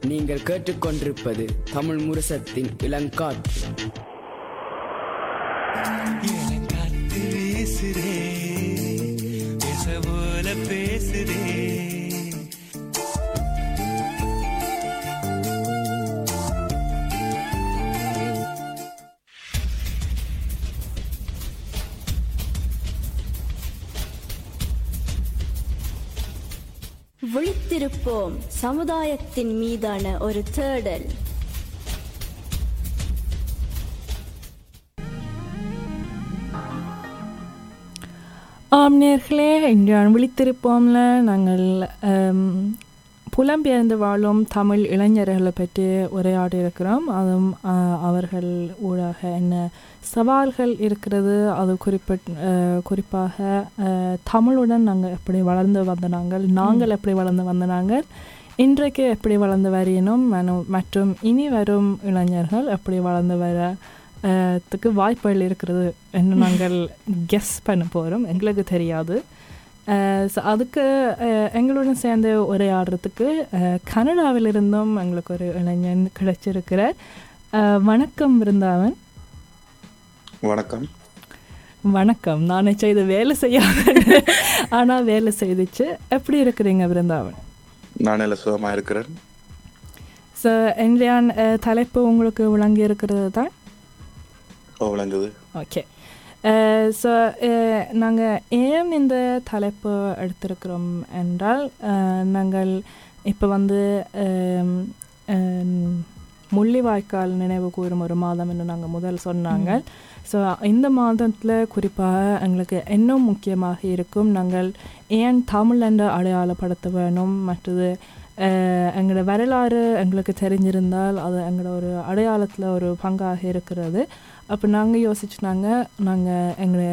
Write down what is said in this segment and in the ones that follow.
நீங்கள் கேட்டுக்கொண்டிருப்பது தமிழ் முரசத்தின் இளங்காற்று. இளங்காத்து வீசுதே பேச போல பேசுதே. விழித்திருப்போம் சமுதாயத்தின் மீதான ஒரு தேடல். ஆம் நேர்களே இன்று விழித்திருப்போம்ல நாங்கள் புலம்பெயர்ந்து வாழும் தமிழ் இளைஞர்களை பற்றி உரையாடி இருக்கிறோம். அதுவும் அவர்கள் ஊடாக என்ன சவால்கள் இருக்கிறது அது குறிப்பிட் குறிப்பாக தமிழுடன் நாங்கள் எப்படி வளர்ந்து வந்த நாங்கள் நாங்கள் எப்படி வளர்ந்து வந்த நாங்கள் இன்றைக்கு எப்படி வளர்ந்து வரையணும் மனு- மற்றும் இனி வரும் இளைஞர்கள் எப்படி வளர்ந்து வர வாய்ப்புகள் இருக்கிறது என்று நாங்கள் கெஸ் பண்ண போகிறோம் எங்களுக்கு தெரியாது. ஆஹ், so அதுக்கு ஆஹ், எங்களுடன் சேர்ந்து உரையாடுறதுக்கு ஆஹ், கனடாவிலிருந்தும் எங்களுக்கு ஒரு இளைஞன் கிடைச்சிருக்கிறார். வணக்கம் பிருந்தாவன் வணக்கம். வணக்கம். நானே செய்த வேலை செய்யாத ஆனால் வேலை செய்துச்சு. எப்படி இருக்கிறீங்க பிருந்தாவன் நான் நல்ல சுகமா இருக்கிறேன். ஸோ இன்றையான் ஆஹ், தலைப்பு உங்களுக்கு விளங்கி இருக்கிறது தான் ஓ விளங்குது. ஓகே ஸோ நாங்கள் ஏன் இந்த தலைப்பு எடுத்திருக்கிறோம் என்றால் அஹ், நாங்கள் இப்போ வந்து ஹம், ஹம், முள்ளிவாய்க்கால் நினைவு கூறும் ஒரு மாதம் என்று நாங்கள் முதல் சொன்னாங்க. ஸோ இந்த மாதத்தில் குறிப்பாக எங்களுக்கு இன்னும் முக்கியமாக இருக்கும் நாங்கள் ஏன் தமிழ் என்று அடையாளப்படுத்த வேணும் மற்றது எங்களோட வரலாறு எங்களுக்கு தெரிஞ்சிருந்தால் அது எங்களோட ஒரு அடையாளத்தில் ஒரு பங்காக இருக்கிறது. அப்போ நாங்கள் யோசிச்சுனாங்க நாங்கள் எங்களை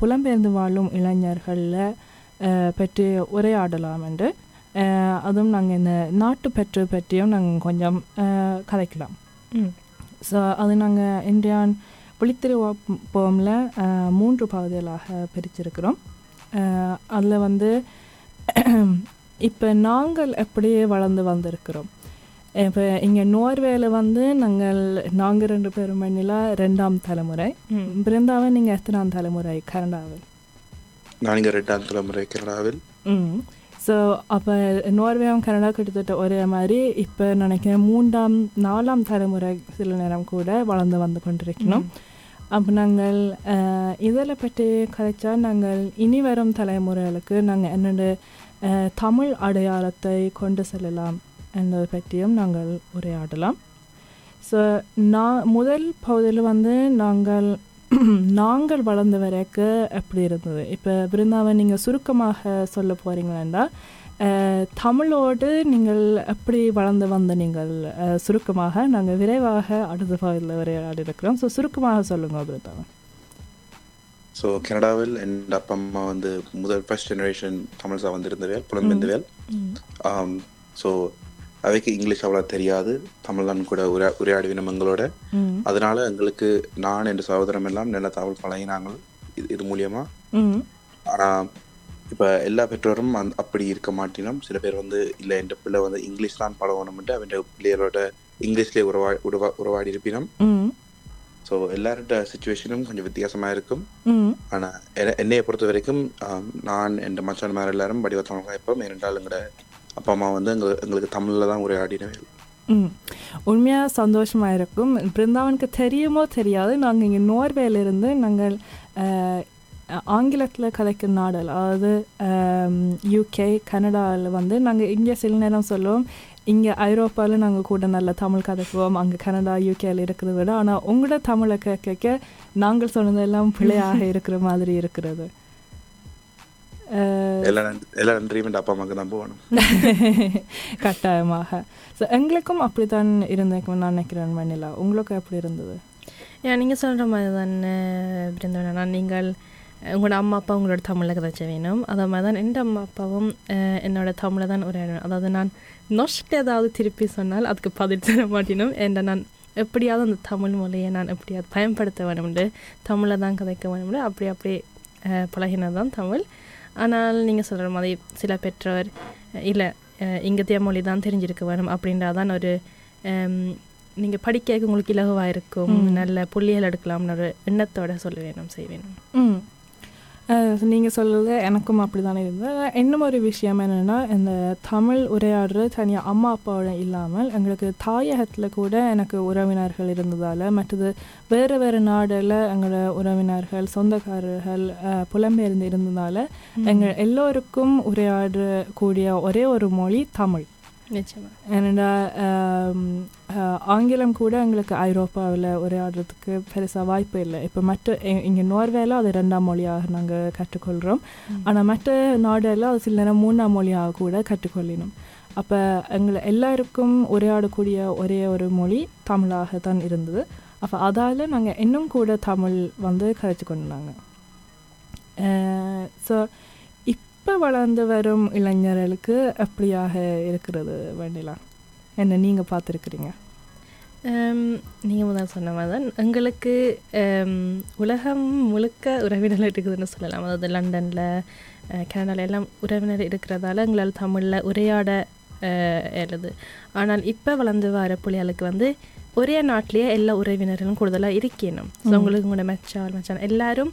புலம்பெயர்ந்து வாழும் இளைஞர்களில் பற்றி உரையாடலாம் என்று. அதுவும் நாங்கள் இந்த நாட்டுப்பற்று பற்றியும் நாங்கள் கொஞ்சம் கதைக்கலாம். ஸோ அது நாங்கள் இந்தியான் விழித்திருப்போமில் மூன்று பகுதிகளாக பிரிச்சிருக்கிறோம். அதில் வந்து இப்போ நாங்கள் எப்படியே வளர்ந்து வந்திருக்கிறோம். இப்போ இங்கே நோர்வேல வந்து நாங்கள் நாங்கள் ரெண்டு பேரும் மண்ணில ரெண்டாம் தலைமுறை. பிருந்தாவன் நீங்கள் எத்தனாம் தலைமுறை? கனடாவில். இங்க ரெண்டாம் தலைமுறை கனடாவில். ம். ஸோ அப்போ நோர்வேவும் கனடா கிட்டத்தட்ட ஒரே மாதிரி இப்போ நினைக்கிறேன் மூன்றாம் நாலாம் தலைமுறை சில நேரம் கூட வளர்ந்து வந்து கொண்டிருக்கணும். அப்போ நாங்கள் இதில் பற்றி கதைச்சா நாங்கள் இனி வரும் தலைமுறைகளுக்கு நாங்கள் என்னென்ன அஹ், தமிழ் அடையாளத்தை கொண்டு செல்லலாம். என்பதை பற்றியும் நாங்கள் உரையாடலாம். ஸோ நான் முதல் பகுதியில் வந்து நாங்கள் நாங்கள் வளர்ந்த வரைக்கும் எப்படி இருந்தது? இப்போ பிருந்தாவன் நீங்கள் சுருக்கமாக சொல்ல போகிறீங்களா தமிழோடு நீங்கள் எப்படி வளர்ந்து வந்த நீங்கள்? சுருக்கமாக நாங்கள் விரைவாக அடுத்த பகுதியில் உரையாடி இருக்கிறோம். ஸோ சுருக்கமாக சொல்லுங்க பிருந்தாவன் ஸோ கனடாவில் என் அப்பா அம்மா வந்து முதல் ஃபர்ஸ்ட் ஜெனரேஷன் தமிழ் சா வந்திருந்தவேல் புலம்பெயர்ந்தவேல் ஸோ அவைக்கு இங்கிலீஷ் அவ்வளோ தெரியாது. தமிழ் தான் கூட உரையா உரையாடுவினம் எங்களோட அதனால எங்களுக்கு நான் என்ற சகோதரம் எல்லாம் நல்ல தமிழ் பழகினாங்க. இது இது மூலியமா. ம். ஆனா இப்ப எல்லா பெற்றோரும் அந்த அப்படி இருக்க மாட்டினோம் சில பேர் வந்து இல்ல என் பிள்ளை வந்து இங்கிலீஷ் தான் பழகணும்ட்டு அவன் பிள்ளைகளோட இங்கிலீஷ்லயே உறவா உறவா உறவாடி இருப்பினோம் ஸோ எல்லாரோட சுச்சுவேஷனும் கொஞ்சம் வித்தியாசமா இருக்கும். ம். ஆனா என- என்னைய பொறுத்த வரைக்கும் நான் என் மச்சான் மேல எல்லாரும் வடிவ தமிழ் இப்போ இரண்டாள் எங்களோட அப்பா அம்மா வந்து எங்க எங்களுக்கு தமிழ்ல தான் உரையாடினவே ம். உண்மையாக சந்தோஷமாக இருக்கும் பிருந்தாவனுக்கு தெரியுமோ தெரியாது. நாங்கள் இங்கே நோர்வேலிருந்து நாங்கள் ஆங்கிலத்தில் கதைக்கிற நாடல் அதாவது யூகே கனடாவில் வந்து நாங்கள் இங்கே சில நேரம் சொல்லுவோம். இங்கே ஐரோப்பாவில் நாங்கள் கூட நல்ல தமிழ் கதைக்குவோம் அங்கே கனடா யூகேல இருக்கிறத விட. ஆனால் உங்களோட தமிழை கேட்க நாங்கள் சொன்னதெல்லாம் பிழையாக இருக்கிற மாதிரி இருக்கிறது. எல்லா நன்றி- எல்லா நன்றியும் என் அப்பா அம்மாக்கு தான் போகணும் கட்டாயமாக ஸோ எங்களுக்கும் அப்படித்தான் இருந்தேன் நான் நினைக்கிறேன் மண்ணிலா உங்களுக்கு எப்படி இருந்தது ஏன் நீங்கள் சொல்கிற மாதிரி தான் பிருந்தவனா நீங்கள் உங்களோட அம்மா அப்பா உங்களோட தமிழில் கதைச்ச வேணும் அதே மாதிரி தான் என் அம்மா அப்பாவும் என்னோட தமிழை தான் உரையாடணும் அதாவது நான் நொஷ்ட் ஏதாவது திருப்பி சொன்னால் அதுக்கு பதில் தர மாட்டினோம் என்ற நான் எப்படியாவது அந்த தமிழ் மொழியை நான் எப்படியாவது பயன்படுத்த வேணும்னு தமிழை தான் கதைக்க வேணும்னு அப்படி அப்படி அஹ், பழகினது தான் தமிழ் ஆனால் நீங்கள் சொல்கிற மாதிரி சில பெற்றோர் இல்லை இங்கத்திய மொழி தான் தெரிஞ்சிருக்க வேணும் அப்படின்றதான் ஒரு நீங்கள் படிக்க உங்களுக்கு இலகுவாக இருக்கும். நல்ல புள்ளிகள் எடுக்கலாம்னு ஒரு எண்ணத்தோட சொல்ல வேணும் செய்ய வேணும் ம். நீங்கள் சொல்கிறது எனக்கும் அப்படி தானே இருந்தது இன்னும் ஒரு விஷயம் என்னென்னா இந்த தமிழ் உரையாடுற தனியாக அம்மா அப்பாவோட இல்லாமல் எங்களுக்கு தாயகத்தில் கூட எனக்கு உறவினர்கள் இருந்ததால் மற்றது வேறு வேறு நாடில் எங்களோட உறவினர்கள் சொந்தக்காரர்கள் புலம்பெயர்ந்து இருந்ததால் எங்கள் எல்லோருக்கும் உரையாடக்கூடிய ஒரே ஒரு மொழி தமிழ். நிச்சயமா. என்னடா ஆம், ஆஹ், ஆங்கிலம் கூட எங்களுக்கு ஐரோப்பாவில் உரையாடுறதுக்கு பெருசாக வாய்ப்பு இல்லை. இப்போ மற்ற இங்கே நோர்வேல அது ரெண்டாம் மொழியாக நாங்கள் கற்றுக்கொள்கிறோம். ஆனால் மற்ற நாடெல்லாம் அது சில நேரம் மூணாம் மொழியாக கூட கற்றுக்கொள்ளினோம். அப்போ எங்களை எல்லாருக்கும் உரையாடக்கூடிய ஒரே ஒரு மொழி தமிழாக தான் இருந்தது. அப்போ அதால் நாங்கள் இன்னும் கூட தமிழ் வந்து கதைச்சு கொண்டாங்க ஸோ இப்போ வளர்ந்து வரும் இளைஞர்களுக்கு அப்படியாக இருக்கிறது வேண்டிலாம் என்ன நீங்கள் பார்த்துருக்குறீங்க? நீங்கள் முதல் சொன்ன மாதிரி தான் எங்களுக்கு உலகம் முழுக்க உறவினர் இருக்குதுன்னு சொல்லலாம். அதாவது லண்டனில் கனடாவில் எல்லாம் உறவினர் இருக்கிறதால எங்களால் தமிழில் உரையாட இயலுது. ஆனால் இப்போ வளர்ந்து வர புள்ளிகளுக்கு வந்து ஒரே நாட்டிலேயே எல்லா உறவினர்களும் கூடுதலாக இருக்கணும். ஸோ ம். உங்களுக்கு உங்களோட மச்சால் மச்சான் எல்லாரும்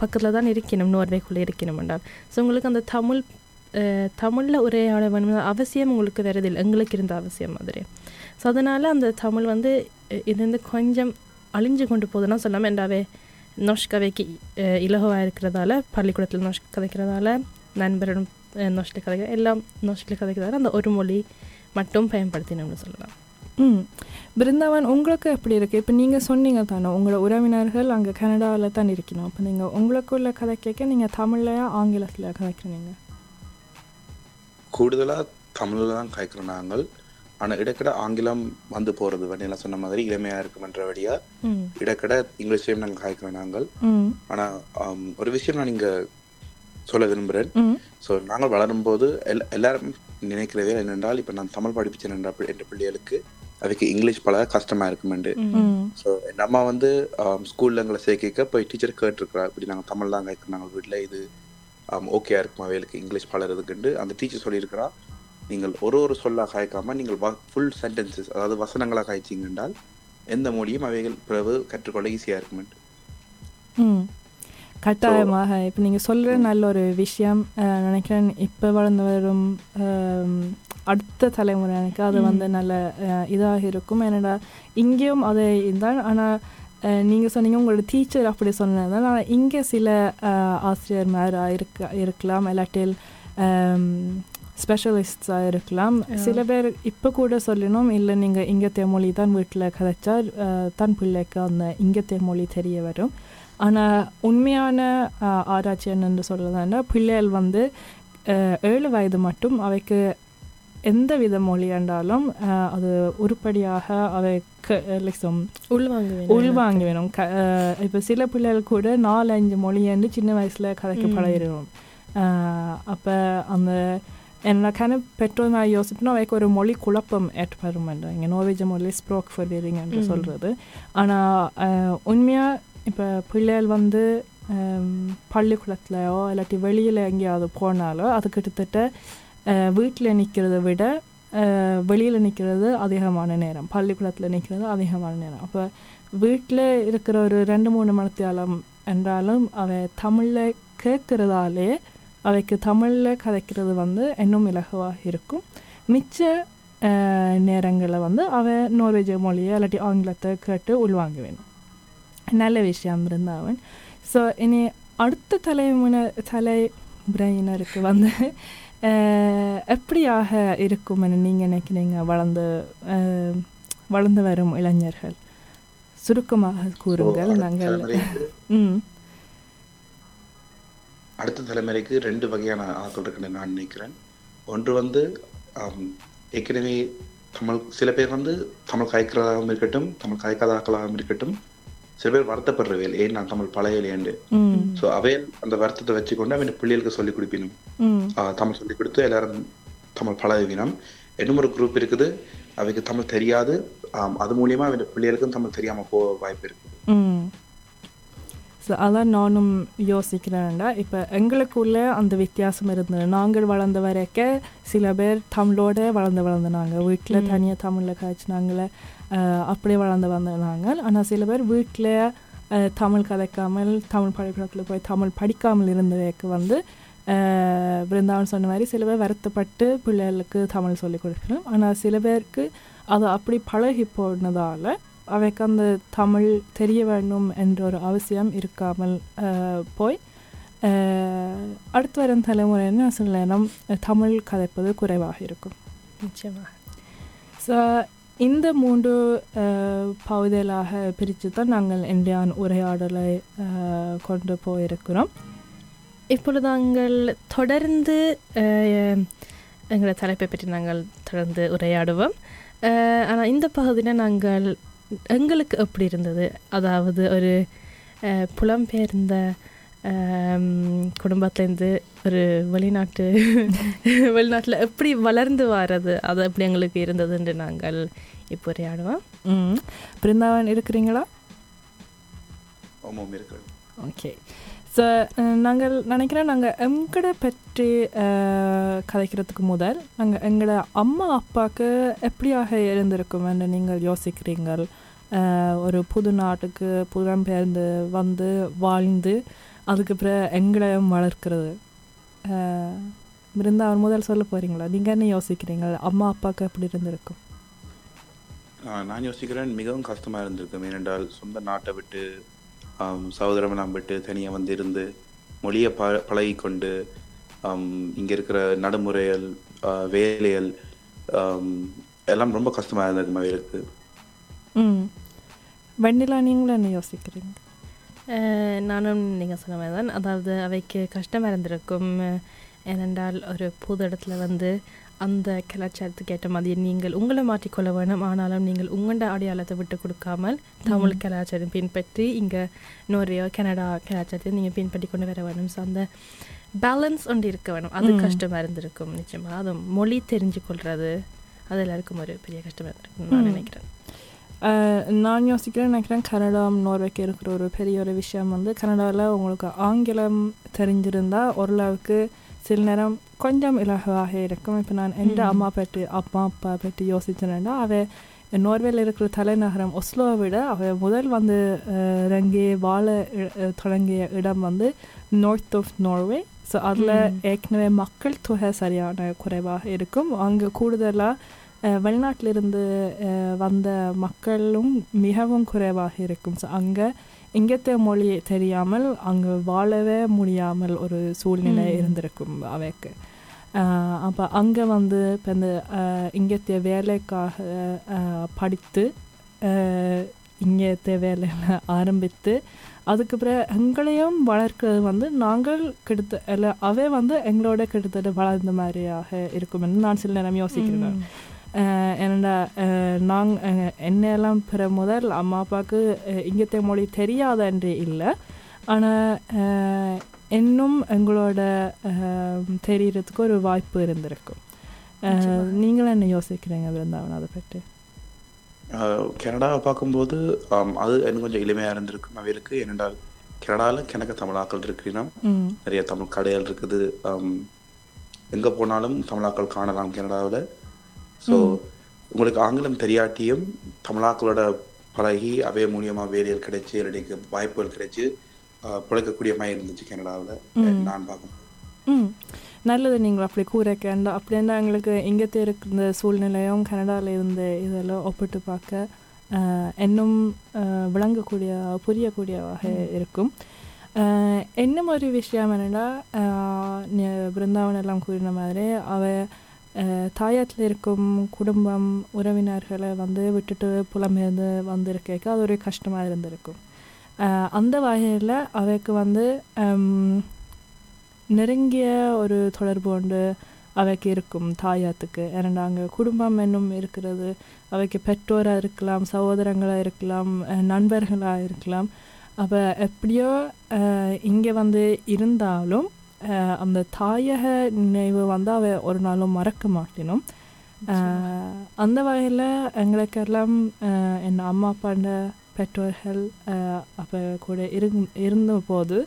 பக்கத்தில் தான் இருக்கணும் நோர்வேக்குள்ளே இருக்கணும் என்றால் ஸோ உங்களுக்கு அந்த தமிழ் தமிழில் உரையாட வேணும் அவசியம் உங்களுக்கு வரதில்லை எங்களுக்கு இருந்த அவசியம் மாதிரி ஸோ அதனால் அந்த தமிழ் வந்து இது வந்து கொஞ்சம் அழிஞ்சு கொண்டு போகுதுன்னா சொல்லாமல் என்றாவே நொஷ் கதைக்கு இலகுவாக இருக்கிறதால பள்ளிக்கூடத்தில் நொஷ் கதைக்கிறதால நண்பரிடம் நொஷ்டில் கதைக்கிற எல்லாம் நொஷ்டில் கதைக்கிறதால அந்த ஒரு மொழி மட்டும் பயன்படுத்தினோம்னு சொல்லலாம் ம். பிருந்தாவன் உங்களுக்கு எப்படி இருக்குது இப்போ நீங்கள் சொன்னீங்க தானே உங்களோட உறவினர்கள் அங்கே கனடாவில் தான் இருக்கணும். அப்போ நீங்கள் உங்களுக்குள்ள கதை கேட்க நீங்கள் தமிழ்லையா ஆங்கிலத்தில் கதைக்கிறீங்க கூடுதலாக தமிழில் தான் காய்க்கிறோம் நாங்கள். ஆனால் இடக்கிட ஆங்கிலம் வந்து போகிறது வண்டியெல்லாம் சொன்ன மாதிரி இளமையாக இருக்குமென்றபடியா ம். இடக்கிட இங்கிலீஷ்லையும் நாங்கள் காய்க்கிறோம் நாங்கள். ஆனால் ஒரு விஷயம் நான் இங்கே சொல்ல விரும்புகிறேன் ஸோ நாங்கள் வளரும்போது எல் எல்லாரும் நினைக்கிறதே என்னென்றால் இப்போ நான் தமிழ் படிப்பிச்சேன் என்ற என்ற பிள்ளைகளுக்கு அதுக்கு இங்கிலீஷ் பழக கஷ்டமாக இருக்குமெண்டு. ஸோ என் அம்மா வந்து ஸ்கூலில் எங்களை சேர்க்க போய் டீச்சர் கேட்டிருக்கிறா இப்படி நாங்கள் தமிழ் தான் கேட்குறோம் நாங்கள் வீட்டில் இது ஓகே இருக்குமா வேலுக்கு? இங்கிலீஷ் பழகிறதுக்குண்டு அந்த டீச்சர் சொல்லியிருக்கிறா நீங்கள் ஒரு ஒரு சொல்லா காய்க்காம நீங்கள் ஃபுல் சென்டென்சஸ் அதாவது வசனங்களாக காய்ச்சிங்க என்றால் எந்த மொழியும் அவைகள் பிறகு கற்றுக்கொள்ள ஈஸியாக இருக்குமெண்டு. கட்டாயமாக இப்போ நீங்கள் சொல்கிற நல்ல ஒரு விஷயம் நினைக்கிறேன் இப்போ வளர்ந்து வரும் அடுத்த தலைமுறைக்கு அது வந்து நல்ல இதாக இருக்கும். என்னடா இங்கேயும் அது இருந்தால் ஆனால் நீங்கள் சொன்னீங்க உங்களோட டீச்சர் அப்படி சொன்னதால் ஆனால் இங்கே சில அஹ், ஆசிரியர்மார் இருக்க இருக்கலாம். இல்லாட்டில் ஸ்பெஷலிஸ்ட்ஸாக இருக்கலாம். சில பேர் இப்போ கூட சொல்லணும் இல்லை நீங்கள் இங்கத்திய மொழி தான் வீட்டில் கதைச்சா தன் பிள்ளைக்கு அந்த இங்கத்திய மொழி தெரிய வரும். ஆனால் உண்மையான ஆராய்ச்சி என்னென்று சொல்றதுன்னா பிள்ளைகள் வந்து ஏழு வயது மட்டும் அவைக்கு எந்த வித மொழி என்றாலும் அஹ், அது உருப்படியாக அவைக்கு லிசம் உள்வாங்க உள்வாங்கி வேணும். க இப்போ சில பிள்ளைகள் கூட நாலு அஞ்சு மொழியண்டு சின்ன வயசில் கதைக்க ம். பழகிடும் அப்போ அந்த என்ன கன பெற்றோர் நான் யோசிப்போம் அவைக்கு ஒரு மொழி குழப்பம் ஏற்படும் இங்கே நோர்வேஜ மொழி ஸ்ப்ரோக் ஃபர்வியரிங் என்று. சொல்கிறது ஆனால் உண்மையாக இப்போ பிள்ளைகள் வந்து பள்ளிக்கூடத்துலையோ இல்லாட்டி வெளியில் எங்கேயாவது போனாலோ அது கிட்டத்தட்ட வீட்டில் நிற்கிறத விட வெளியில் நிற்கிறது அதிகமான நேரம். பள்ளிக்கூடத்தில் நிற்கிறது அதிகமான நேரம். அப்போ வீட்டில் இருக்கிற ஒரு ரெண்டு மூணு மணித்தியாலம் என்றாலும் அவை தமிழில் கேட்குறதாலே அவைக்கு தமிழில் கதைக்கிறது வந்து இன்னும் இலகுவாக இருக்கும். மிச்ச நேரங்களில் வந்து அவ நோர்வேஜ மொழியை இல்லாட்டி ஆங்கிலத்தை கேட்டு உள்வாங்க வேணும் நல்ல விஷயம் இருந்தாவன் ஸோ இனி அடுத்த தலைமுறை தலைமுறையினருக்கு வந்து எப்படியாக இருக்கும்னு நீங்கள் நினைக்கிறீங்க வளர்ந்து வளர்ந்து வரும் இளைஞர்கள் சுருக்கமாக கூறுங்கள் நாங்கள் ம் அடுத்த தலைமுறைக்கு ரெண்டு வகையான ஆட்கள் இருக்குன்னு நான் நினைக்கிறேன் ஒன்று வந்து ஏற்கனவே தமிழ் சில பேர் வந்து தமிழ் காய்க்கிறதாகவும் இருக்கட்டும் தமிழ் காய்க்காத ஆக்களாகவும் இருக்கட்டும் சில பேர் வருத்தப்படுறவேல் ஏன் நான் தமிழ் பழையலேண்டு ஸோ அவையல் அந்த வருத்தத்தை வச்சுக்கொண்டு அவன் பிள்ளைகளுக்கு சொல்லிக் கொடுப்பினும். தமிழ் சொல்லிக் கொடுத்து எல்லாரும் தமிழ் பழகினம் இன்னும் ஒரு குரூப் இருக்குது. அவைக்கு தமிழ் தெரியாது. அது மூலியமா அவன் பிள்ளைகளுக்கும் தமிழ் தெரியாம போக வாய்ப்பு இருக்குது ம். ஸோ அதான் நானும் யோசிக்கிறேன்டா. இப்போ எங்களுக்குள்ளே அந்த வித்தியாசம் இருந்தது. நாங்கள் வளர்ந்த வரைக்கும் சில பேர் தமிழோட வளர்ந்து வளர்ந்துனாங்க. வீட்டில். தனியாக தமிழில் காய்ச்சினாங்களே. அப்படியே வளர்ந்து வந்தாங்க ஆனால் சில பேர் வீட்டில் தமிழ் கதைக்காமல் தமிழ் பள்ளிக்கூடத்தில் போய் தமிழ் படிக்காமல் இருந்தவைக்கு வந்து பிருந்தாவன் சொன்ன மாதிரி சில பேர் வருத்தப்பட்டு பிள்ளைகளுக்கு தமிழ் சொல்லிக் கொடுக்கணும். ஆனால் சில பேருக்கு அது அப்படி பழகி போனதால் அவைக்கு அந்த தமிழ் தெரிய வேண்டும் என்ற ஒரு அவசியம் இருக்காமல் போய் அடுத்து வரும் தலைமுறைன்னு சில நேரம் தமிழ் கதைப்பது குறைவாக இருக்கும். நிச்சயமாக. ஸோ இந்த மூன்று பகுதிகளாக பிரித்து தான் நாங்கள் இந்தியான் உரையாடலை கொண்டு போயிருக்கிறோம். இப்பொழுது நாங்கள் தொடர்ந்து எங்களோட தலைப்பை பற்றி நாங்கள் தொடர்ந்து உரையாடுவோம். ஆனால் இந்த பகுதியில் நாங்கள் எங்களுக்கு எப்படி இருந்தது? அதாவது ஒரு புலம்பெயர்ந்த குடும்பத்துலேருந்து ஒரு வெளிநாட்டு வெளிநாட்டில் எப்படி வளர்ந்து வர்றது அது எப்படி எங்களுக்கு இருந்ததுன்னு நாங்கள் இப்போ உரையாடுவோம். ம். பிருந்தாவன் இருக்கிறீங்களா? ஆமாம் ஓகே. ஸோ நாங்கள் நினைக்கிறேன் நாங்கள் எங்கட பற்றி கதைக்கிறதுக்கு முதல் நாங்கள் எங்களோட அம்மா அப்பாவுக்கு எப்படியாக இருந்திருக்கும்னு நீங்கள் யோசிக்கிறீங்கள். ஒரு புது நாட்டுக்கு புலம்பெயர்ந்து வந்து வாழ்ந்து அதுக்கப்புறம் எங்களையும் வளர்க்கிறது. பிருந்தாவன் முதல் சொல்ல போகிறீங்களா நீங்கள் என்ன யோசிக்கிறீங்க? அம்மா அப்பாவுக்கு எப்படி இருந்திருக்கும்? நான் யோசிக்கிறேன் மிகவும் கஷ்டமாக இருந்திருக்கும். ஏனென்றால் சொந்த நாட்டை விட்டு சகோதரமெல்லாம் விட்டு தனியாக வந்து இருந்து மொழியை ப பழகி கொண்டு இங்கே இருக்கிற நடைமுறைகள் வேலைகள் எல்லாம் ரொம்ப கஷ்டமாக இருந்திருக்கும் அவருக்கு ம். வெண்ணிலா நீங்களும் என்ன யோசிக்கிறீங்க? நானும் நீங்கள் சொன்ன மாதிரி தான் அதாவது அவைக்கு கஷ்டமாக இருந்திருக்கும் ஏனென்றால் ஒரு புது இடத்துல வந்து அந்த கலாச்சாரத்துக்கு ஏற்ற மாதிரி நீங்கள் உங்களை மாற்றிக்கொள்ள வேணும். ஆனாலும் நீங்கள் உங்களோட அடையாளத்தை விட்டு கொடுக்காமல் தமிழ் கலாச்சாரம் பின்பற்றி இங்கே நோரியோ கனடா கலாச்சாரத்தை நீங்கள் பின்பற்றி கொண்டு வர வேணும். ஸோ அந்த பேலன்ஸ் ஒன்று இருக்க வேணும். அது. கஷ்டமாக இருந்திருக்கும் நிச்சயமாக அதுவும் மொழி தெரிஞ்சு கொள்வது அது எல்லாருக்கும் ஒரு பெரிய கஷ்டமாக இருந்திருக்கும் நான். நினைக்கிறேன். நான் யோசிக்கிறேன் நினைக்கிறேன் கனடா நோர்வேக்கு இருக்கிற ஒரு பெரிய ஒரு விஷயம் வந்து கனடாவில் உங்களுக்கு ஆங்கிலம் தெரிஞ்சிருந்தா ஓரளவுக்கு சில நேரம் கொஞ்சம் இலகுவாக இருக்கும் இப்போ நான் எந்த. அம்மா பற்றி அப்பா அப்பா பற்றி யோசிச்சேன்னா அவ நோர்வேல இருக்கிற தலைநகரம் ஒஸ்லோவை விட அவ முதல் வந்து இறங்கி வாழ தொடங்கிய இடம் வந்து நார்த் ஆஃப் நார்வே ஸோ அதில். ஏற்கனவே மக்கள் தொகை சரியான குறைவாக இருக்கும் அங்கே கூடுதலாக வெளிநாட்டிலிருந்து வந்த மக்களும் மிகவும் குறைவாக இருக்கும். ஸோ அங்கே இங்கத்த மொழி தெரியாமல் அங்கே வாழவே முடியாமல் ஒரு சூழ்நிலை. இருந்திருக்கும் அவைக்கு. அப்போ அங்கே வந்து இப்போ இந்த இங்கத்திய வேலைக்காக படித்து இங்கத்திய வேலைகளை ஆரம்பித்து அதுக்கப்புறம் எங்களையும் வளர்க்கிறது வந்து நாங்கள் கிட்டத்த இல்லை அவை வந்து எங்களோட கிட்டத்தட்ட வளர்ந்த மாதிரியாக இருக்கும்னு நான் சில நேரம் யோசிக்கிறேன். என்னடா நாங்கள் என்னெல்லாம் பிற முதல் அம்மா அப்பாவுக்கு இங்கത്തെ மொழி தெரியாத என்று இல்லை ஆனால் இன்னும் எங்களோட அஹ், தெரியறதுக்கு ஒரு வாய்ப்பு இருந்திருக்கும். நீங்களும் என்ன யோசிக்கிறீங்க பிருந்தாவன் அதை பற்றி? கனடாவை பார்க்கும்போது ஆம், அது இன்னும் கொஞ்சம் எளிமையாக இருந்திருக்கும் அவருக்கு ஏனென்றால் கனடாவில் கிணக்க தமிழாக்கள் இருக்கிறீங்கன்னா ம். நிறைய தமிழ் கடைகள் இருக்குது. எங்க போனாலும் தமிழாக்கள் காணலாம் கனடாவில். ஸோ உங்களுக்கு ஆங்கிலம் தெரியாட்டியும் தமிழாக்களோட பழகி அவே மூலியமா வேலைகள் கிடைச்சி எனக்கு வாய்ப்புகள் கிடைச்சி பிழைக்கக்கூடிய மாதிரி இருந்துச்சு கனடாவில். நான் பார்க்கும்போது ம். நல்லது நீங்கள் அப்படி கூறக்கேண்டா அப்படின்னா எங்களுக்கு இங்கത്തെ இருக்கிற சூழ்நிலையும் கனடாவில் இருந்த இதெல்லாம் ஒப்பிட்டு பார்க்க இன்னும் விளங்கக்கூடிய புரியக்கூடிய வகை இருக்கும். ஆஹ், இன்னும் ஒரு விஷயம் என்னென்னா பிருந்தாவன் எல்லாம் கூறின மாதிரி அவ தாயத்தில் இருக்கும் குடும்பம் உறவினர்களை வந்து விட்டுட்டு புலம்பெயர்ந்து வந்திருக்க அது ஒரு கஷ்டமாக இருந்திருக்கும். அந்த வகையில் அவைக்கு வந்து நெருங்கிய ஒரு தொடர்பு ஒன்று அவைக்கு இருக்கும் தாயாத்துக்கு. ஏன்னா அங்கே குடும்பம் என்னும் இருக்கிறது. அவைக்கு பெற்றோராக இருக்கலாம் சகோதரங்களாக இருக்கலாம் நண்பர்களாக இருக்கலாம். அப்போ எப்படியோ இங்கே வந்து இருந்தாலும் அந்த தாயக நினைவு வந்து அவ ஒரு நாளும் மறக்க மாட்டினோம். அந்த வகையில் எங்களுக்கெல்லாம் என் அம்மா அப்பாண்ட பெற்றோர்கள் அப்போ கூட இருந் இருந்தபோது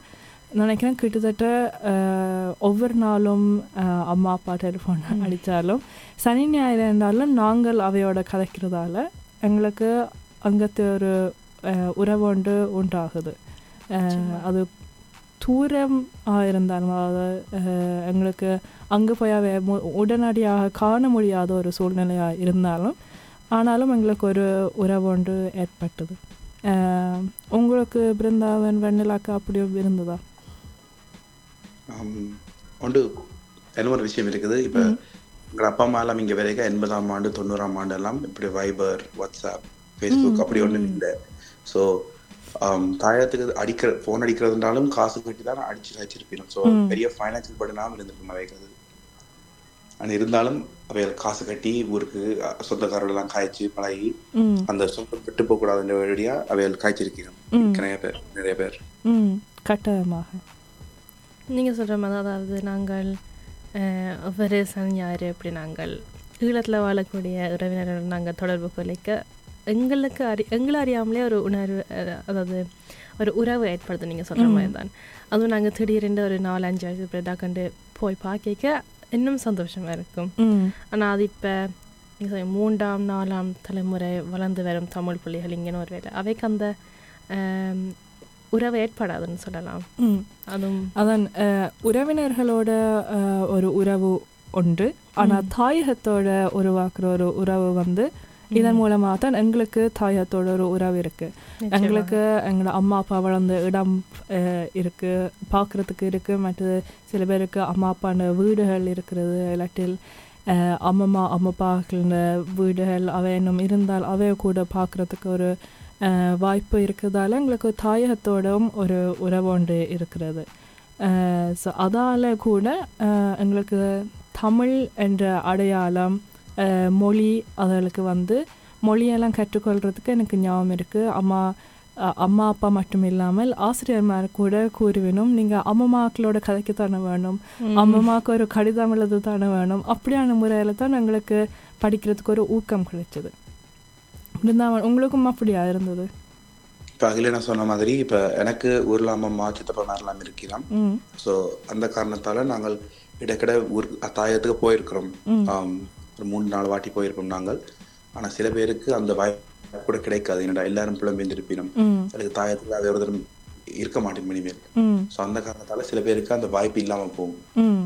நினைக்கிறேன் கிட்டத்தட்ட ஒவ்வொரு நாளும் அம்மா அப்பா டெலிஃபோன் அடித்தாலும் சனி ஞாயிறு இருந்தாலும் நாங்கள் அவையோட கதைக்கிறதால எங்களுக்கு அங்கத்து ஒரு உறவு ஒன்று உண்டாகுது. அது தூரம் இருந்தாலும் எங்களுக்கு அங்கே போய் அவை உடனடியாக காண முடியாத ஒரு சூழ்நிலையாக இருந்தாலும் ஆனாலும் எங்களுக்கு ஒரு உறவு ஒன்று ஏற்பட்டது. உங்களுக்கு பிருந்தாவன் வெண்ணிலாக்கு அப்படி இருந்ததா? ஒன்று என்ன ஒரு விஷயம் இருக்குது இப்போ எங்கள் அப்பா அம்மா எல்லாம் இங்கே வரைக்கும் எண்பதாம் ஆண்டு தொண்ணூறாம் ஆண்டு எல்லாம் இப்படி வைபர் வாட்ஸ்அப் ஃபேஸ்புக் அப்படி ஒன்றும் இல்லை. ஸோ தாயத்துக்கு அடிக்கிற ஃபோன் அடிக்கிறதுனாலும் காசு கட்டி தான் அடிச்சு வச்சிருப்பீங்க ஸோ பெரிய ஃபைனான்சியல் பர்டனாகவும் இருந்திருக்கும் அவைக்கு ஆனால் இருந்தாலும் அவைகள் காசு கட்டி ஊருக்கு அஹ், சொந்தக்காரர்களெல்லாம் காய்ச்சி பழகி அந்த சொந்தம் விட்டு போகக்கூடாதுன்ற வழியாக அவைகள் காய்ச்சிருக்கீங்க நிறைய பேர் நிறைய பேர். கட்டாயமாக. நீங்கள் சொல்கிற மாதிரி அதாவது நாங்கள் அஹ், ஒவ்வொரு சனி ஞாயிறு இப்படி நாங்கள் ஈழத்தில் வாழக்கூடிய உறவினர்கள் நாங்கள் தொடர்பு கொலைக்க எங்களுக்கு அறி எங்களை அறியாமலே ஒரு உணர்வு அதாவது ஒரு உறவு ஏற்படுது நீங்கள் சொல்கிற மாதிரி தான் அதுவும் நாங்கள் திடீரென்று ஒரு நாலு அஞ்சு வயசு இப்படி கண்டு போய் பார்க்க இன்னும் சந்தோஷமாக இருக்கும். ஆனால் அது இப்போ மூன்றாம் நாலாம் தலைமுறை வளர்ந்து வரும் தமிழ் பிள்ளைகள் இங்கேன்னு ஒரு வேலை. அவைக்கு அந்த உறவு ஏற்படாதுன்னு சொல்லலாம். அதுவும் அதான் உறவினர்களோட ஒரு உறவு உண்டு ஆனால் தாயகத்தோட உருவாக்குற ஒரு உறவு வந்து இதன் மூலமாக தான் எங்களுக்கு தாயகத்தோட ஒரு உறவு இருக்கு. எங்களுக்கு எங்களோட அம்மா அப்பா வளர்ந்த இடம் அஹ், இருக்கு. பார்க்குறதுக்கு இருக்கு. மற்றது சில பேருக்கு அம்மா அப்பாண்ட வீடுகள் இருக்கிறது. இல்லாட்டில் அம்மம்மா அம்மப்பாக்கள வீடுகள் அவை இன்னும் இருந்தால் அவைய கூட பார்க்குறதுக்கு ஒரு வாய்ப்பு இருக்கிறதால எங்களுக்கு தாயகத்தோடும் ஒரு உறவு ஒன்று இருக்கிறது. ஸோ அதால் கூட எங்களுக்கு தமிழ் என்ற அடையாளம் மொழி அதுகளுக்கு வந்து மொழியெல்லாம் கற்றுக்கொள்றதுக்கு எனக்கு ஞாபகம் இருக்குது அம்மா அம்மா அப்பா மட்டும் இல்லாமல் ஆசிரியர்மார் கூட கூறுவினும் நீங்கள் அம்மம்மாக்களோட கதைக்கு தானே வேணும் அம்மம்மாவுக்கு ஒரு கடிதம் எழுத தானே வேணும்? அப்படியான முறையில் தான் எங்களுக்கு படிக்கிறதுக்கு ஒரு ஊக்கம் கிடைச்சது. இருந்தால் உங்களுக்கும் அப்படியா இருந்தது? இப்போ அகில நான் சொன்ன மாதிரி இப்போ எனக்கு ஊரில் அம்மா சித்தப்பா மாதிரிலாம் இருக்கிறான். ம். ஸோ அந்த காரணத்தால நாங்கள் இடைக்கிட ஊர் தாயத்துக்கு போயிருக்கிறோம். ஒரு மூணு நாலு வாட்டி போயிருக்கோம் நாங்கள். ஆனா சில பேருக்கு அந்த வாய்ப்பு கூட கிடைக்காது. என்னடா எல்லாரும் புலம்பெயர்ந்திருப்பினும் ம். அதுக்கு தாயத்துல வேற ஒருத்தரும் இருக்க மாட்டேன் இனிமேல். ஸோ அந்த காரணத்தால சில பேருக்கு அந்த வாய்ப்பு இல்லாம போகும்.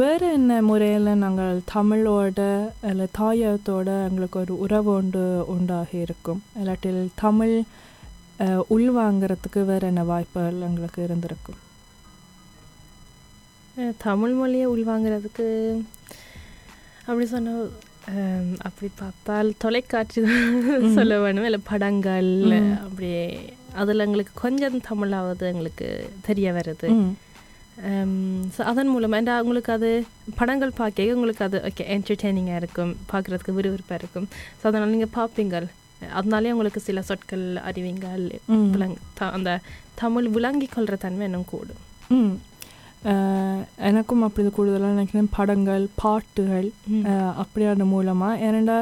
வேறு என்ன முறையில் நாங்கள் தமிழோட இல்லை தாயத்தோட எங்களுக்கு ஒரு உறவு ஒன்று உண்டாகி இருக்கும். இல்லாட்டில் தமிழ் உள்வாங்கிறதுக்கு வேறு என்ன வாய்ப்புகள் எங்களுக்கு இருந்திருக்கும்? தமிழ் மொழியை உள்வாங்கிறதுக்கு அப்படி சொன்ன அப்படி பார்த்தால் தொலைக்காட்சி தான் சொல்ல வேணும். இல்லை படங்கள் அப்படியே அதில் எங்களுக்கு கொஞ்சம் தமிழாவது எங்களுக்கு தெரிய வருது. ஸோ அதன் மூலமாக ஏன்டா உங்களுக்கு அது படங்கள் பார்க்க உங்களுக்கு அது ஓகே என்டர்டெய்னிங்காக இருக்கும் பார்க்குறதுக்கு விறுவிறுப்பாக இருக்கும். ஸோ அதனால் நீங்கள் பார்ப்பீங்கள். அதனாலே உங்களுக்கு சில சொற்கள் அறிவீங்கள். விளங் அந்த தமிழ் விளங்கிக் கொள்கிற தன்மை இன்னும் கூடும். எனக்கும் அப்படி கூடுதலாக நினைக்கிறேன். படங்கள் பாட்டுகள் அப்படியான மூலமாக ஏனண்டா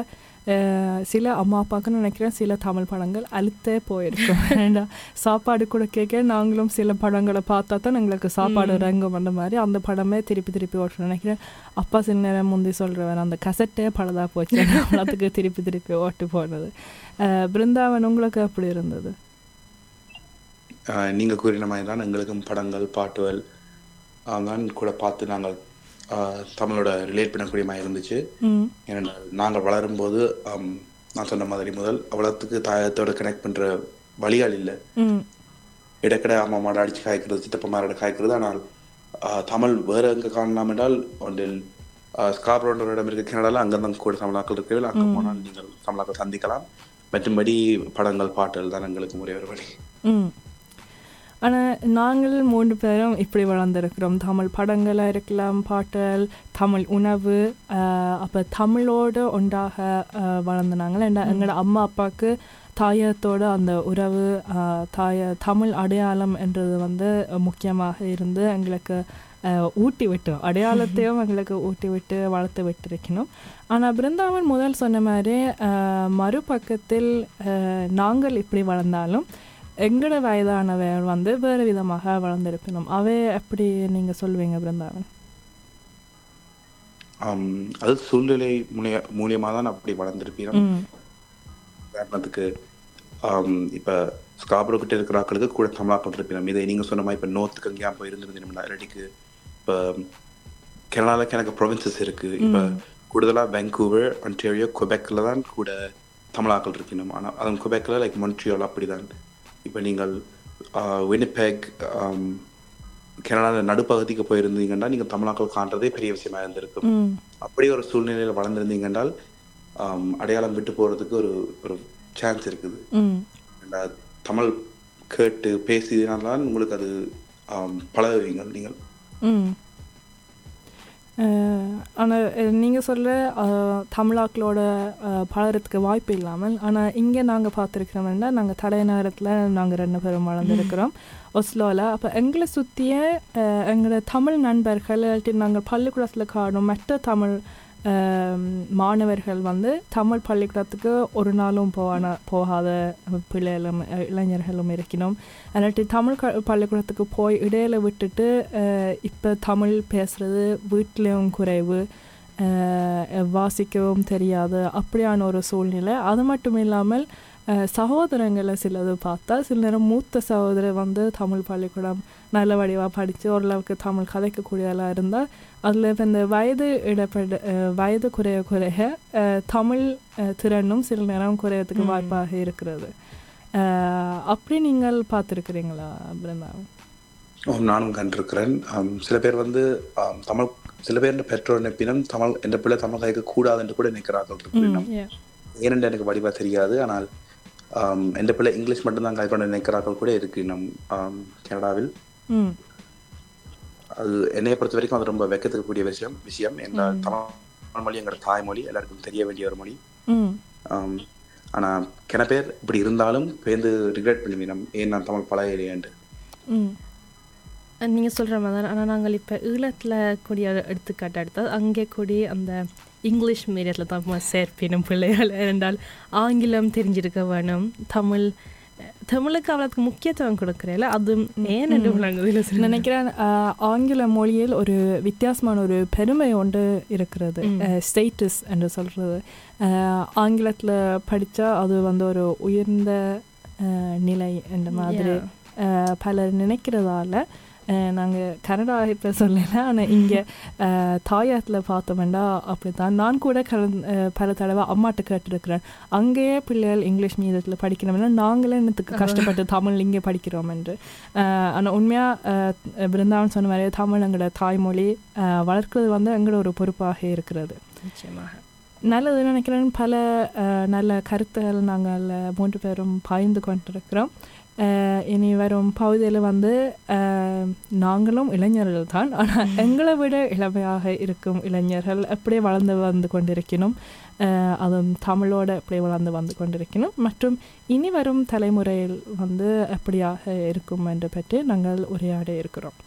சில அம்மா அப்பாவுக்குன்னு நினைக்கிறேன் சில தமிழ் படங்கள் அழுத்தே போயிருக்கும். ஏன்டா சாப்பாடு கூட கேட்க நாங்களும் சில படங்களை பார்த்தா தான் எங்களுக்கு சாப்பாடு இறங்கும் அந்த மாதிரி. அந்த படமே திருப்பி திருப்பி ஓட்டணும் நினைக்கிறேன். அப்பா சில நேரம் முந்தி சொல்கிறவர் அந்த கசட்டே பழுதா போச்சு. அதுக்கு திருப்பி திருப்பி ஓட்டு போனது அஹ், பிருந்தாவன் உங்களுக்கு அப்படி இருந்தது? ஆஹ் நீங்க கூறின மாதிரி தான் எங்களுக்கும் படங்கள் பாட்டுகள் தான் கூட பார்த்து நாங்கள் தமிழோட ரிலேட் பண்ணக்கூடிய மாதிரி இருந்துச்சு. ஏனென்றால் நாங்கள் வளரும்போது நான் சொன்ன மாதிரி முதல் அவ்வளோத்துக்கு தாயத்தோட கனெக்ட் பண்ற வழிகள் இல்லை. இடக்கடை அம்மா மாட அடிச்சு காய்க்கிறது சித்தப்பா மாட காய்க்கிறது. ஆனால் தமிழ் வேற எங்க காணலாம் என்றால் ஒன்றில் ஸ்காப்ரோன்ற இடம் இருக்கு கனடால அங்கே தான் கூட தமிழாக்கள் இருக்கிறீர்கள். அங்கே போனால் நீங்கள் தமிழாக்கள் சந்திக்கலாம். மற்றும்படி படங்கள் பாட்டுகள் தான் எங்களுக்கு ஒரே ஒரு வழி. ஆனால் நாங்கள் மூன்று பேரும் இப்படி வளர்ந்துருக்கிறோம். தமிழ் படங்களாக இருக்கலாம் பாட்டல் தமிழ் உணவு அப்போ தமிழோடு ஒன்றாக ஆஹ், வளர்ந்து நாங்கள். ஏன்னா எங்களோட அம்மா அப்பாவுக்கு தாயத்தோட அந்த உறவு தாய தமிழ் அடையாளம் என்றது வந்து முக்கியமாக இருந்து எங்களுக்கு ஊட்டி விட்டு அடையாளத்தையும் எங்களுக்கு ஊட்டி விட்டு வளர்த்து விட்டிருக்கணும். ஆனால் பிருந்தாவன் முதல் சொன்ன மாதிரி மறுபக்கத்தில் நாங்கள் இப்படி வளர்ந்தாலும் எங்களோட வயதானவர் வந்து வேறு விதமாக வளர்ந்திருக்கணும் அவை எப்படி நீங்கள் சொல்லுவீங்க பிருந்தாவன்? அது சூழ்நிலை மூலிய மூலியமாக தான் அப்படி வளர்ந்துருப்பீங்க உதாரணத்துக்கு இப்ப ஸ்காப்ரோ கிட்ட இருக்கிற ஆட்களுக்கு கூட தமிழாக்கள் இருப்பினம் இதை நீங்க சொன்ன மாதிரி இப்ப நோர்த்துக்கு எங்கேயா போய் இருந்திருந்தீங்கன்னா இல்லாட்டிக்கு இப்ப கனடால எனக்கு ப்ரொவின்சஸ் இருக்கு. இப்ப கூடுதலா பெங்கூவர் ஒன்டேரியோ குபெக்ல தான் கூட தமிழாக்கள் இருப்பினும். ஆனா அதன் குபெக்ல லைக் மொன்ட்ரியால் அப்படிதான். இப்ப நீங்கள் வினிபெக் கனடால நடுப்பகுதிக்கு போயிருந்தீங்கன்னா நீங்க தமிழாக்கள் காண்றதே பெரிய விஷயமா இருந்திருக்கும். அப்படி ஒரு சூழ்நிலையில் வளர்ந்துருந்தீங்கன்றால் அடையாளம் விட்டு போறதுக்கு ஒரு ஒரு சான்ஸ் இருக்குது. தமிழ் கேட்டு பேசினால்தான் உங்களுக்கு அது பழகுவீங்க நீங்கள். ஆனால் நீங்கள் அஹ், தமிழாக்களோட பழகிறதுக்கு வாய்ப்பு இல்லாமல் ஆனால் இங்கே நாங்கள் பார்த்துருக்கிறோம்னா நாங்கள் தடை நேரத்தில் நாங்கள் ரெண்டு பேரும் வளர்ந்துருக்கிறோம். ஒஸ்லோவில் அப்போ எங்களை சுற்றிய எங்களோட தமிழ் நண்பர்கள் நாங்கள் பள்ளிக்கூடத்தில் காணும் மற்ற தமிழ் மாணவர்கள் வந்து தமிழ் பள்ளிக்கூடத்துக்கு ஒரு நாளும் போவான போகாத பிள்ளைகளும் இளைஞர்களும் இருக்கணும். இல்லாட்டி தமிழ் க பள்ளிக்கூடத்துக்கு போய் இடையில விட்டுட்டு இப்போ தமிழ் பேசுறது வீட்லேயும் குறைவு வாசிக்கவும் தெரியாது. அப்படியான ஒரு சூழ்நிலை. அது மட்டும் இல்லாமல் சகோதரங்களை சிலது பார்த்தா சில நேரம் மூத்த சகோதரர் வந்து தமிழ் பள்ளிக்கூடம் நல்ல வடிவாக படித்து ஓரளவுக்கு தமிழ் கதைக்கக்கூடியதெல்லாம் இருந்தால் அதில் இப்போ இந்த வயது இடப்பட வயது குறைய குறைய தமிழ் திறனும் சில நேரம் குறையறதுக்கு ம். வாய்ப்பாக இருக்கிறது. அப்படி நீங்கள் பார்த்துருக்குறீங்களா பிருந்தா? நானும் கண்டிருக்கிறேன். சில பேர் வந்து தமிழ் சில பேர் பெற்றோர் நினைப்பினம் தமிழ் எந்த பிள்ளை தமிழ் கதைக்க கூடாது என்று கூட நினைக்கிறார்கள். ஏனென்று எனக்கு வடிவா தெரியாது. ஆனால் ஆம், எந்த பிள்ளை இங்கிலீஷ் மட்டும்தான் கதை நினைக்கிறார்கள் கூட இருக்கு நம் கனடாவில் அது என்னைய பொறுத்த வரைக்கும் அது ரொம்ப வெக்கத்துக்கு கூடிய விஷயம் விஷயம் என்றால் தமிழ் மொழி எங்களோட தாய்மொழி எல்லாருக்கும் தெரிய வேண்டிய ஒரு மொழி ம் ஆம், ஆனா கிண பேர் இப்படி இருந்தாலும் பேருந்து ரிக்ரெட் பண்ணுவீனம் ஏன் நான் தமிழ் பழகலையேன்ட்டு ம் நீங்கள் சொல்கிற மாதிரி தான் ஆனால் நாங்கள் இப்போ ஈழத்தில் கூடிய எடுத்துக்காட்டு எடுத்தால் அங்கே கூடிய அந்த இங்கிலீஷ் மீடியத்தில் தான் சேர்ப்பினும் பிள்ளைகள் என்றால் ஆங்கிலம் தெரிஞ்சிருக்க வேணும். தமிழ் தமிழுக்கு அவ்வளோக்கு முக்கியத்துவம் கொடுக்குறேல அது ஏன் என்று நினைக்கிறேன் ஆங்கில மொழியில் ஒரு வித்தியாசமான ஒரு பெருமை ஒன்று இருக்கிறது. ஸ்டேட்டஸ் என்று சொல்கிறது ஆங்கிலத்தில் படித்தா அது வந்து ஒரு உயர்ந்த நிலை என்ற மாதிரி பலர் நினைக்கிறதால நாங்கள் கனடா இப்போ சொல்லலை. ஆனால் இங்கே தாயாத்தில் பார்த்தோம்னா அப்படி தான் நான் கூட கல பல தடவை அம்மாட்ட கேட்டிருக்கிறேன். அங்கேயே பிள்ளைகள் இங்கிலீஷ் மீடியத்தில் படிக்கணும்னா நாங்களே என்னத்துக்கு கஷ்டப்பட்டு தமிழ் இங்கே படிக்கிறோம் என்று. ஆனால் உண்மையாக பிருந்தாவன் சொன்ன மாதிரி தமிழ் எங்களோட தாய்மொழி வளர்க்கிறது வந்து எங்களோட ஒரு பொறுப்பாக இருக்கிறது. நிச்சயமாக. நல்லது நினைக்கிறேன். பல நல்ல கருத்துகள் நாங்கள் மூன்று பேரும் பகிர்ந்து கொண்டிருக்கிறோம். இனி வரும் பகுதியில் வந்து நாங்களும் இளைஞர்கள் தான். ஆனால் எங்களை விட இளமையாக இருக்கும் இளைஞர்கள் அப்படியே வளர்ந்து வந்து கொண்டிருக்கணும். அதுவும் தமிழோட அப்படியே வளர்ந்து வந்து கொண்டிருக்கணும். மற்றும் இனி வரும் தலைமுறையில் வந்து எப்படியாக இருக்கும் என்று பற்றி நாங்கள் உரையாட இருக்கிறோம்